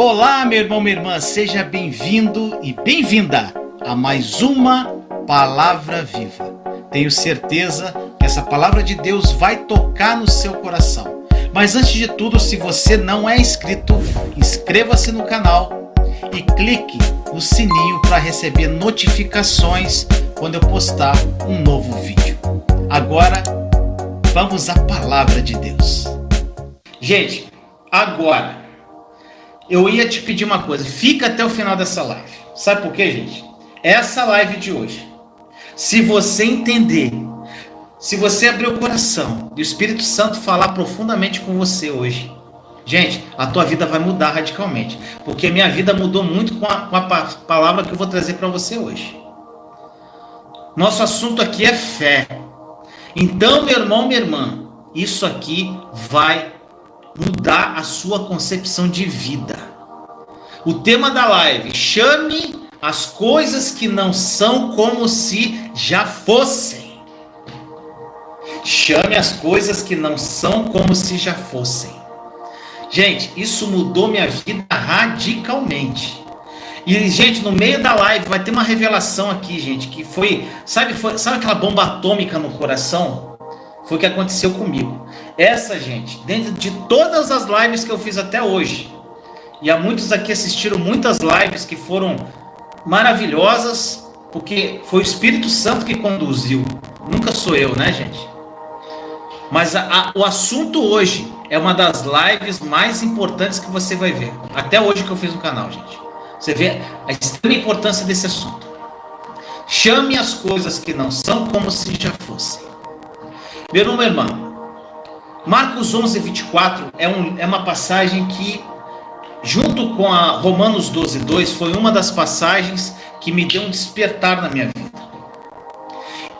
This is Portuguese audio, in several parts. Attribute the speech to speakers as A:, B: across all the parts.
A: Olá, meu irmão, minha irmã, seja bem-vindo e bem-vinda a mais uma Palavra Viva. Tenho certeza que essa palavra de Deus vai tocar no seu coração. Mas antes de tudo, se você não é inscrito, inscreva-se no canal e clique no sininho para receber notificações quando eu postar um novo vídeo. Agora, vamos à palavra de Deus. Gente, agora eu ia te pedir uma coisa, fica até o final dessa live. Sabe por quê, gente? Essa live de hoje, se você entender, se você abrir o coração e o Espírito Santo falar profundamente com você hoje, gente, a tua vida vai mudar radicalmente, porque minha vida mudou muito com a, com a palavra que eu vou trazer para você hoje. Nosso assunto aqui é fé. Então, meu irmão, minha irmã, isso aqui vai mudar a sua concepção de vida. O tema da live: chame as coisas que não são como se já fossem. Chame as coisas que não são como se já fossem. Gente, isso mudou minha vida radicalmente. E, gente, no meio da live vai ter uma revelação aqui, gente, que foi, sabe, foi, sabe aquela bomba atômica no coração? Foi o que aconteceu comigo. Essa, gente, dentro de todas as lives que eu fiz até hoje, e há muitos aqui assistiram muitas lives que foram maravilhosas, porque foi o Espírito Santo que conduziu. Nunca sou eu, né, gente? Mas a, a, o assunto hoje é uma das lives mais importantes que você vai ver. Até hoje que eu fiz no canal, gente. Você vê a extrema importância desse assunto. Chame as coisas que não são como se já fossem. Meu irmão, Marcos 11, 24 é, um, é uma passagem que, junto com a Romanos 12, 2, foi uma das passagens que me deu um despertar na minha vida.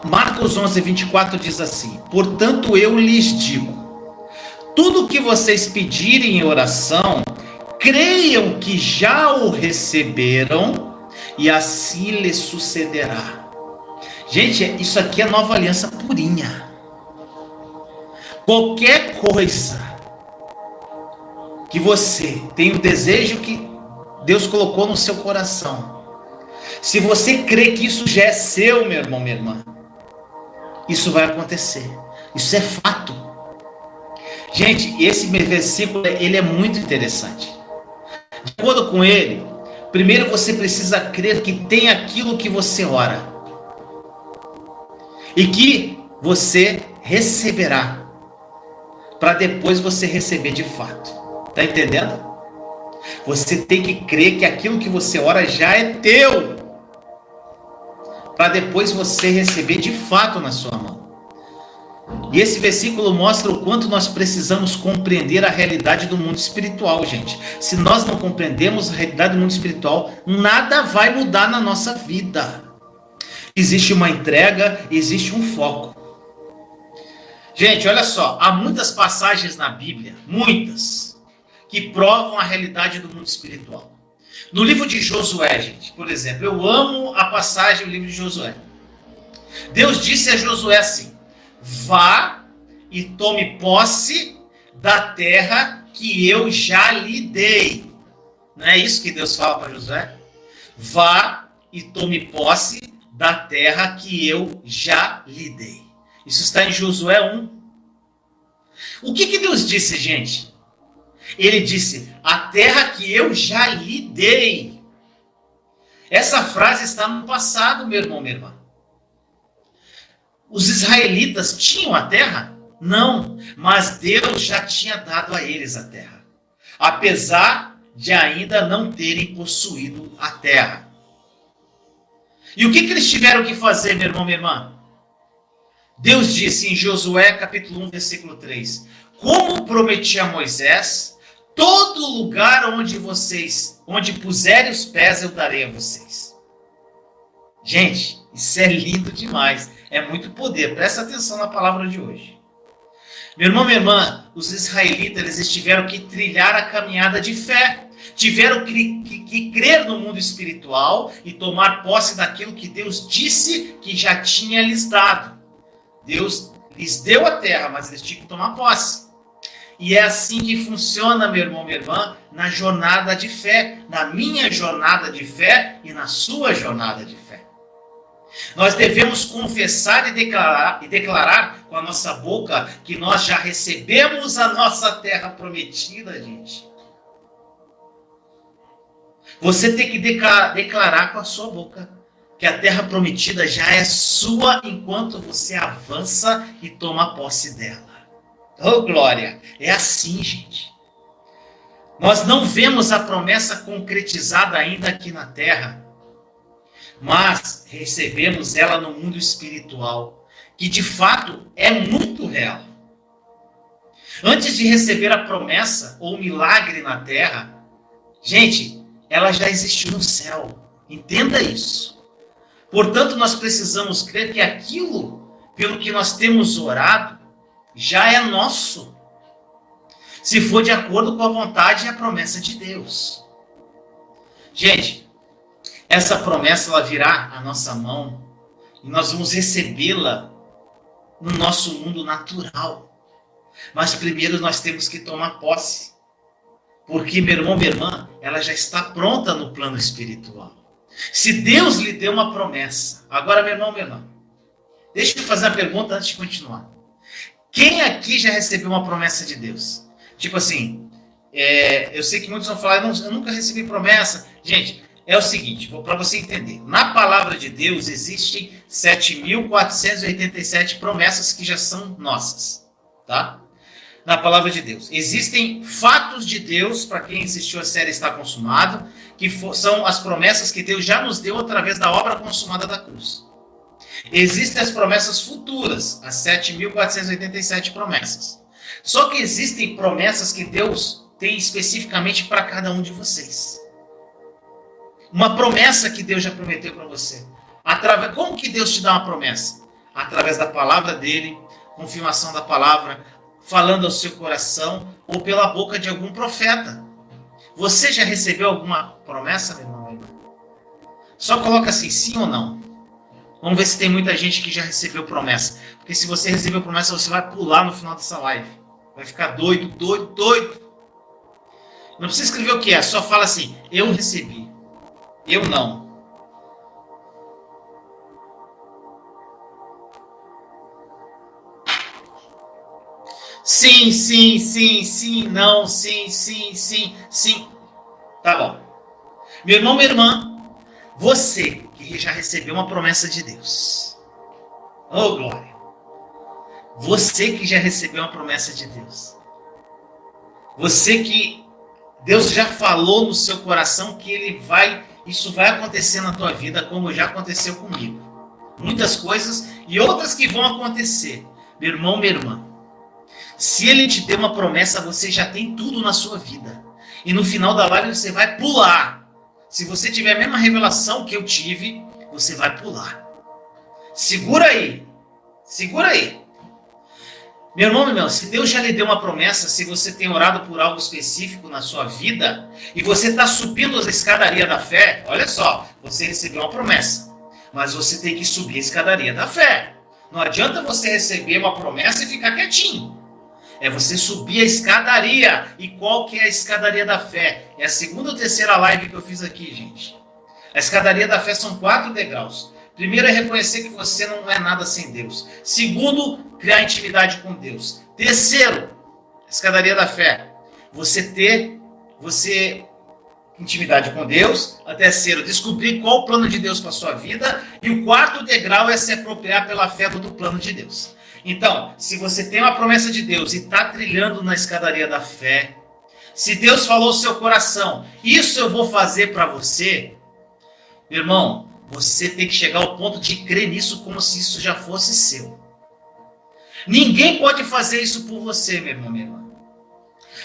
A: Marcos 11, 24 diz assim: Portanto, eu lhes digo: tudo que vocês pedirem em oração, creiam que já o receberam e assim lhes sucederá. Gente, isso aqui é nova aliança purinha. Qualquer coisa que você tem o desejo que Deus colocou no seu coração, se você crê que isso já é seu, meu irmão, minha irmã, isso vai acontecer. Isso é fato. Gente, esse versículo ele é muito interessante. De acordo com ele, primeiro você precisa crer que tem aquilo que você ora e que você receberá para depois você receber de fato. Tá entendendo? Você tem que crer que aquilo que você ora já é teu. Para depois você receber de fato na sua mão. E esse versículo mostra o quanto nós precisamos compreender a realidade do mundo espiritual, gente. Se nós não compreendemos a realidade do mundo espiritual, nada vai mudar na nossa vida. Existe uma entrega, existe um foco. Gente, olha só, há muitas passagens na Bíblia, muitas, que provam a realidade do mundo espiritual. No livro de Josué, gente, por exemplo, eu amo a passagem do livro de Josué. Deus disse a Josué assim: Vá e tome posse da terra que eu já lhe dei. Não é isso que Deus fala para Josué? Vá e tome posse da terra que eu já lhe dei. Isso está em Josué 1. O que, que Deus disse, gente? Ele disse: A terra que eu já lhe dei. Essa frase está no passado, meu irmão, minha irmã. Os israelitas tinham a terra? Não, mas Deus já tinha dado a eles a terra, apesar de ainda não terem possuído a terra. E o que, que eles tiveram que fazer, meu irmão, minha irmã? Deus disse em Josué capítulo 1, versículo 3: Como prometi a Moisés, todo lugar onde vocês, onde puserem os pés, eu darei a vocês. Gente, isso é lindo demais. É muito poder. Presta atenção na palavra de hoje. Meu irmão, minha irmã, os israelitas eles tiveram que trilhar a caminhada de fé. Tiveram que, que, que, crer no mundo espiritual e tomar posse daquilo que Deus disse que já tinha lhes dado. Deus lhes deu a terra, mas eles tinham que tomar posse. E é assim que funciona, meu irmão, minha irmã, na jornada de fé, na minha jornada de fé e na sua jornada de fé. Nós devemos confessar e declarar, e declarar com a nossa boca que nós já recebemos a nossa terra prometida, gente. Você tem que declarar, declarar com a sua boca que a terra prometida já é sua enquanto você avança e toma posse dela. Oh, glória! É assim, gente. Nós não vemos a promessa concretizada ainda aqui na terra, mas recebemos ela no mundo espiritual, que de fato é muito real. Antes de receber a promessa ou milagre na terra, gente, ela já existiu no céu. Entenda isso. Portanto, nós precisamos crer que aquilo pelo que nós temos orado já é nosso. Se for de acordo com a vontade e a promessa de Deus. Gente, essa promessa ela virá à nossa mão e nós vamos recebê-la no nosso mundo natural. Mas primeiro nós temos que tomar posse. Porque, meu irmão, minha irmã, ela já está pronta no plano espiritual. Se Deus lhe deu uma promessa, agora, meu irmão, meu irmão, deixa eu fazer uma pergunta antes de continuar. Quem aqui já recebeu uma promessa de Deus? Tipo assim, é, eu sei que muitos vão falar, eu, não, eu nunca recebi promessa. Gente, é o seguinte, para você entender. Na palavra de Deus existem 7.487 promessas que já são nossas, tá? Na palavra de Deus. Existem fatos de Deus, para quem assistiu a série Está Consumado, que for, são as promessas que Deus já nos deu através da obra consumada da cruz. Existem as promessas futuras, as 7.487 promessas. Só que existem promessas que Deus tem especificamente para cada um de vocês. Uma promessa que Deus já prometeu para você. Através, como que Deus te dá uma promessa? Através da palavra dele, confirmação da palavra, falando ao seu coração ou pela boca de algum profeta. Você já recebeu alguma promessa, meu irmão? Só coloca assim, sim ou não. Vamos ver se tem muita gente que já recebeu promessa. Porque se você recebeu promessa, você vai pular no final dessa live. Vai ficar doido, doido, doido. Não precisa escrever o que é, só fala assim: eu recebi. Eu não. Sim, sim, sim, sim, não, sim, sim, sim, sim. Tá bom. Meu irmão, minha irmã, você que já recebeu uma promessa de Deus. Oh, glória. Você que já recebeu uma promessa de Deus. Você que Deus já falou no seu coração que ele vai, isso vai acontecer na tua vida como já aconteceu comigo. Muitas coisas e outras que vão acontecer. Meu irmão, minha irmã. Se ele te deu uma promessa, você já tem tudo na sua vida. E no final da live você vai pular se você tiver a mesma revelação que eu tive, você vai pular. Segura aí. Segura aí. Meu irmão, meu se Deus já lhe deu uma promessa, se você tem orado por algo específico na sua vida, e você está subindo a escadaria da fé, olha só, você recebeu uma promessa, mas você tem que subir a escadaria da fé. Não adianta você receber uma promessa e ficar quietinho. É você subir a escadaria. E qual que é a escadaria da fé? É a segunda ou terceira live que eu fiz aqui, gente. A escadaria da fé são quatro degraus. Primeiro é reconhecer que você não é nada sem Deus. Segundo, criar intimidade com Deus. Terceiro, a escadaria da fé. Você ter, você intimidade com Deus. A terceiro, descobrir qual o plano de Deus para sua vida. E o quarto degrau é se apropriar pela fé do plano de Deus. Então, se você tem uma promessa de Deus e está trilhando na escadaria da fé, se Deus falou seu coração, isso eu vou fazer para você, meu irmão, você tem que chegar ao ponto de crer nisso como se isso já fosse seu. Ninguém pode fazer isso por você, meu irmão, minha irmã.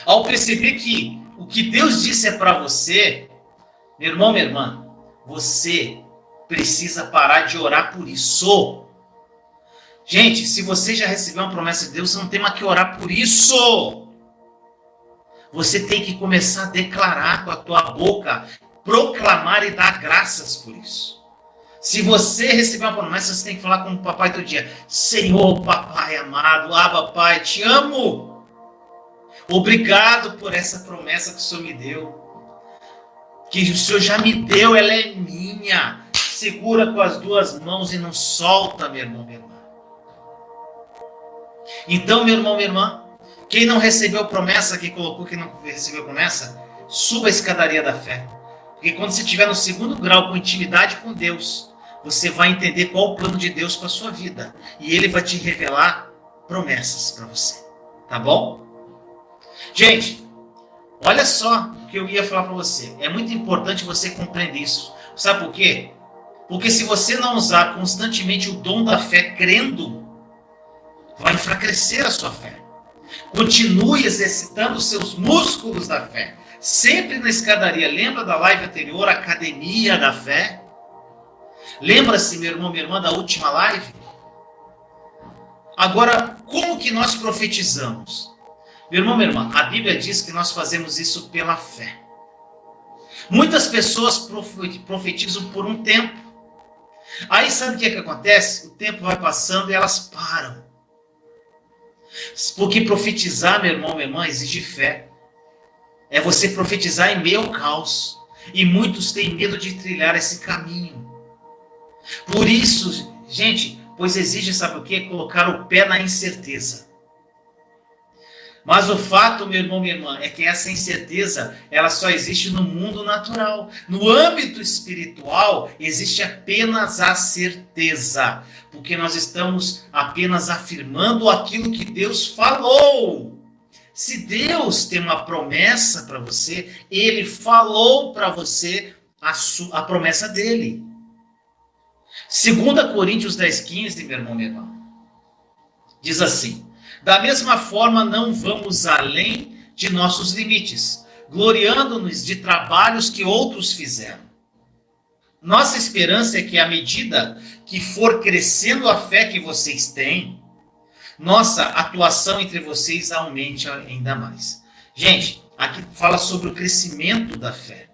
A: Ao perceber que o que Deus disse é para você, meu irmão, minha irmã, você precisa parar de orar por isso. Gente, se você já recebeu uma promessa de Deus, você não tem mais que orar por isso. Você tem que começar a declarar com a tua boca, proclamar e dar graças por isso. Se você receber uma promessa, você tem que falar com o papai todo dia: Senhor, papai amado, ah, papai, te amo. Obrigado por essa promessa que o Senhor me deu. Que o Senhor já me deu, ela é minha. Segura com as duas mãos e não solta, meu irmão, minha irmã. Então, meu irmão, minha irmã, quem não recebeu promessa, quem colocou que não recebeu promessa, suba a escadaria da fé. Porque quando você estiver no segundo grau com intimidade com Deus, você vai entender qual o plano de Deus para sua vida. E ele vai te revelar promessas para você. Tá bom? Gente, olha só o que eu ia falar para você. É muito importante você compreender isso. Sabe por quê? Porque se você não usar constantemente o dom da fé crendo, vai enfraquecer a sua fé. Continue exercitando os seus músculos da fé. Sempre na escadaria. Lembra da live anterior, Academia da Fé? Lembra-se, meu irmão, minha irmã, da última live? Agora, como que nós profetizamos? Meu irmão, minha irmã, a Bíblia diz que nós fazemos isso pela fé. Muitas pessoas profetizam por um tempo. Aí sabe o que, é que acontece? O tempo vai passando e elas param. Porque profetizar, meu irmão, minha irmã, exige fé. É você profetizar em meio ao caos. E muitos têm medo de trilhar esse caminho. Por isso, gente, pois exige, sabe o que? Colocar o pé na incerteza. Mas o fato, meu irmão, minha irmã, é que essa incerteza, ela só existe no mundo natural. No âmbito espiritual, existe apenas a certeza, porque nós estamos apenas afirmando aquilo que Deus falou. Se Deus tem uma promessa para você, ele falou para você a, a promessa dele. 2 Coríntios 10, 15, meu irmão, minha irmã, diz assim: Da mesma forma, não vamos além de nossos limites, gloriando-nos de trabalhos que outros fizeram. Nossa esperança é que, à medida que for crescendo a fé que vocês têm, nossa atuação entre vocês aumente ainda mais. Gente, aqui fala sobre o crescimento da fé.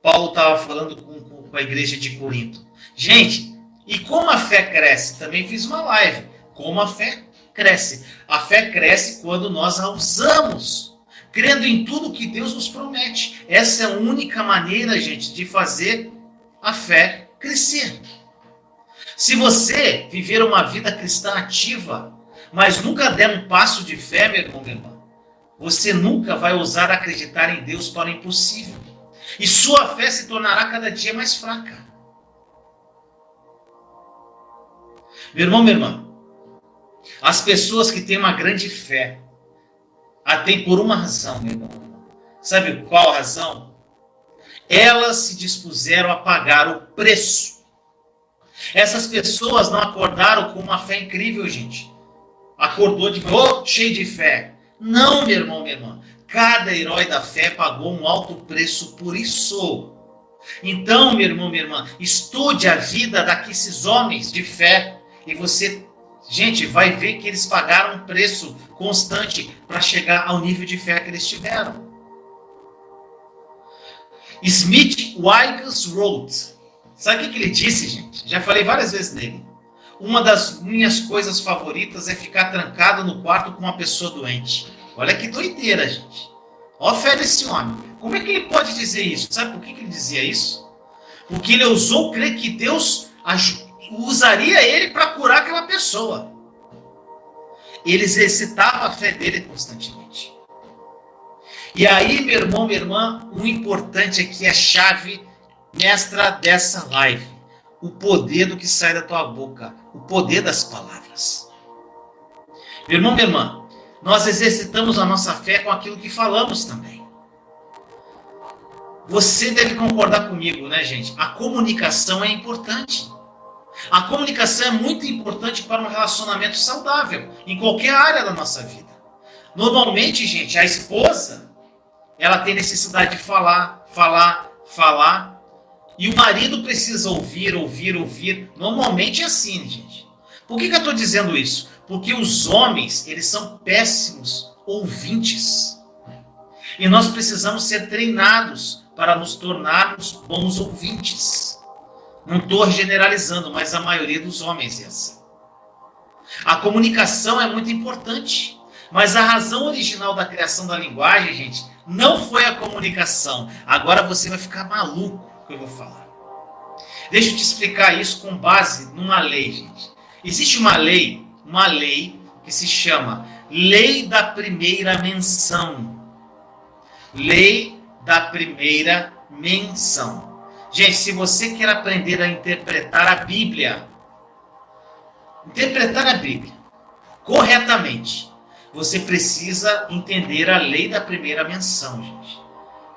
A: Paulo estava falando com, com a igreja de Corinto. Gente, e como a fé cresce? Também fiz uma live. Como a fé cresce? A fé cresce quando nós a usamos, crendo em tudo que Deus nos promete. Essa é a única maneira, gente, de fazer a fé crescer. Se você viver uma vida cristã ativa, mas nunca der um passo de fé, meu irmão, minha irmã, você nunca vai ousar acreditar em Deus para o impossível. E sua fé se tornará cada dia mais fraca. Meu irmão, minha irmã, as pessoas que têm uma grande fé, a têm por uma razão, meu irmão. Sabe qual a razão? Elas se dispuseram a pagar o preço. Essas pessoas não acordaram com uma fé incrível, gente. Acordou de oh, cheio de fé. Não, meu irmão, minha irmã. Cada herói da fé pagou um alto preço por isso. Então, meu irmão, minha irmã, estude a vida daqueles homens de fé e você, gente, vai ver que eles pagaram um preço constante para chegar ao nível de fé que eles tiveram. Smith Wiggins wrote. Sabe o que ele disse, gente? Já falei várias vezes nele. Uma das minhas coisas favoritas é ficar trancado no quarto com uma pessoa doente. Olha que doideira, gente. Olha a fé desse homem. Como é que ele pode dizer isso? Sabe por que ele dizia isso? Porque ele ousou crer que Deus usaria ele para curar aquela pessoa. Ele exercitava a fé dele constantemente. E aí, meu irmão, minha irmã, o importante aqui é a chave mestra dessa live. O poder do que sai da tua boca. O poder das palavras. Meu irmão, minha irmã, nós exercitamos a nossa fé com aquilo que falamos também. Você deve concordar comigo, né, gente? A comunicação é importante. A comunicação é muito importante para um relacionamento saudável em qualquer área da nossa vida. Normalmente, gente, a esposa ela tem necessidade de falar, falar, falar, e o marido precisa ouvir, ouvir, ouvir. Normalmente é assim, gente. Por que, que eu estou dizendo isso? Porque os homens eles são péssimos ouvintes e nós precisamos ser treinados para nos tornarmos bons ouvintes. Não estou generalizando, mas a maioria dos homens é assim. A comunicação é muito importante. Mas a razão original da criação da linguagem, gente, não foi a comunicação. Agora você vai ficar maluco que eu vou falar. Deixa eu te explicar isso com base numa lei, gente. Existe uma lei, uma lei que se chama Lei da Primeira Menção. Lei da Primeira Menção. Gente, se você quer aprender a interpretar a Bíblia, interpretar a Bíblia corretamente, você precisa entender a lei da primeira menção, gente.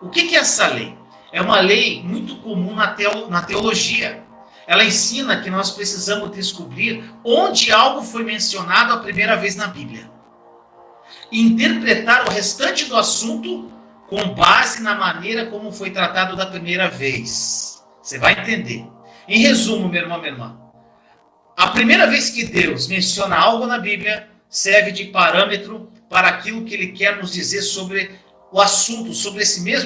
A: O que é essa lei? É uma lei muito comum na, teologia. Ela ensina que nós precisamos descobrir onde algo foi mencionado a primeira vez na Bíblia. Interpretar o restante do assunto com base na maneira como foi tratado da primeira vez. Você vai entender. Em resumo, meu irmão, minha irmã, a primeira vez que Deus menciona algo na Bíblia serve de parâmetro para aquilo que ele quer nos dizer sobre o assunto, sobre esse mesmo